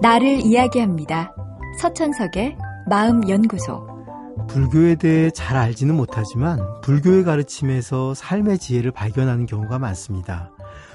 나를 이야기합니다. 서천석의 마음연구소. 불교에 대해 잘 알지는 못하지만 불교의 가르침에서 삶의 지혜를 발견하는 경우가 많습니다.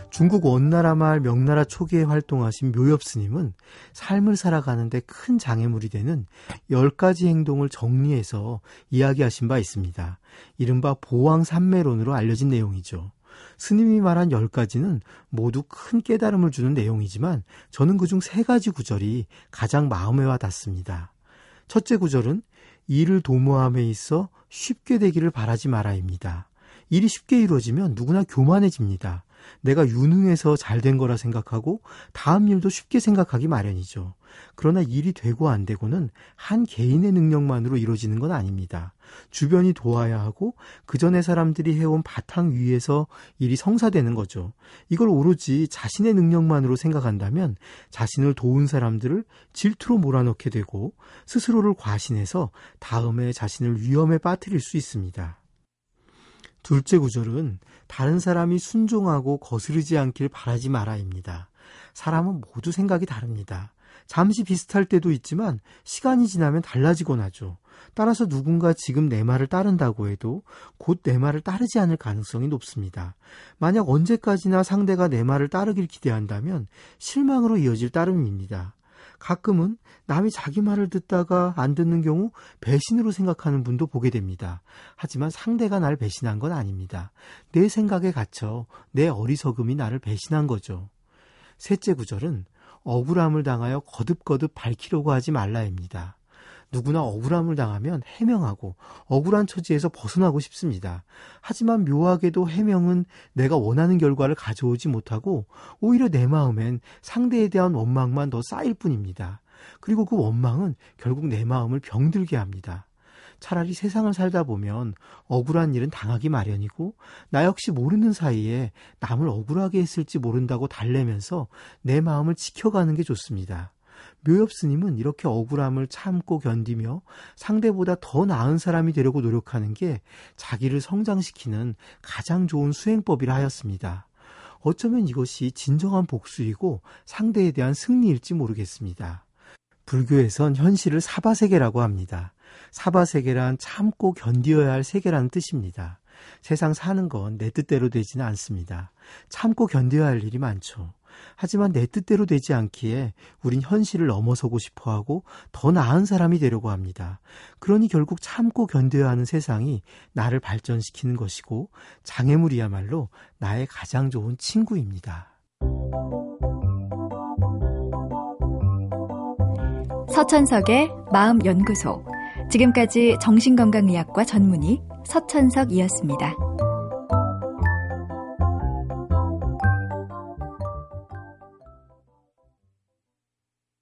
중국 원나라 말 명나라 초기에 활동하신 묘엽 스님은 삶을 살아가는데 큰 장애물이 되는 10가지 행동을 정리해서 이야기하신 바 있습니다. 이른바 보왕산매론으로 알려진 내용이죠. 스님이 말한 10가지는 모두 큰 깨달음을 주는 내용이지만 저는 그중 3가지 구절이 가장 마음에 와 닿습니다. 첫째 구절은 일을 도모함에 있어 쉽게 되기를 바라지 마라입니다. 일이 쉽게 이루어지면 누구나 교만해집니다. 내가 유능해서 잘 된 거라 생각하고 다음 일도 쉽게 생각하기 마련이죠. 그러나 일이 되고 안 되고는 한 개인의 능력만으로 이루어지는 건 아닙니다. 주변이 도와야 하고 그 전에 사람들이 해온 바탕 위에서 일이 성사되는 거죠. 이걸 오로지 자신의 능력만으로 생각한다면 자신을 도운 사람들을 질투로 몰아넣게 되고 스스로를 과신해서 다음에 자신을 위험에 빠뜨릴 수 있습니다. 둘째 구절은 다른 사람이 순종하고 거스르지 않길 바라지 마라입니다. 사람은 모두 생각이 다릅니다. 잠시 비슷할 때도 있지만 시간이 지나면 달라지곤 하죠. 따라서 누군가 지금 내 말을 따른다고 해도 곧 내 말을 따르지 않을 가능성이 높습니다. 만약 언제까지나 상대가 내 말을 따르길 기대한다면 실망으로 이어질 따름입니다. 가끔은 남이 자기 말을 듣다가 안 듣는 경우 배신으로 생각하는 분도 보게 됩니다. 하지만 상대가 날 배신한 건 아닙니다. 내 생각에 갇혀 내 어리석음이 나를 배신한 거죠. 셋째 구절은 억울함을 당하여 거듭거듭 밝히려고 하지 말라입니다. 누구나 억울함을 당하면 해명하고 억울한 처지에서 벗어나고 싶습니다. 하지만 묘하게도 해명은 내가 원하는 결과를 가져오지 못하고 오히려 내 마음엔 상대에 대한 원망만 더 쌓일 뿐입니다. 그리고 그 원망은 결국 내 마음을 병들게 합니다. 차라리 세상을 살다 보면 억울한 일은 당하기 마련이고 나 역시 모르는 사이에 남을 억울하게 했을지 모른다고 달래면서 내 마음을 지켜가는 게 좋습니다. 묘엽 스님은 이렇게 억울함을 참고 견디며 상대보다 더 나은 사람이 되려고 노력하는 게 자기를 성장시키는 가장 좋은 수행법이라 하였습니다. 어쩌면 이것이 진정한 복수이고 상대에 대한 승리일지 모르겠습니다. 불교에선 현실을 사바세계라고 합니다. 사바세계란 참고 견디어야 할 세계라는 뜻입니다. 세상 사는 건 내 뜻대로 되지는 않습니다. 참고 견뎌야 할 일이 많죠. 하지만 내 뜻대로 되지 않기에 우린 현실을 넘어서고 싶어 하고 더 나은 사람이 되려고 합니다. 그러니 결국 참고 견뎌야 하는 세상이 나를 발전시키는 것이고 장애물이야말로 나의 가장 좋은 친구입니다. 서천석의 마음연구소. 지금까지 정신건강의학과 전문의 서천석이었습니다.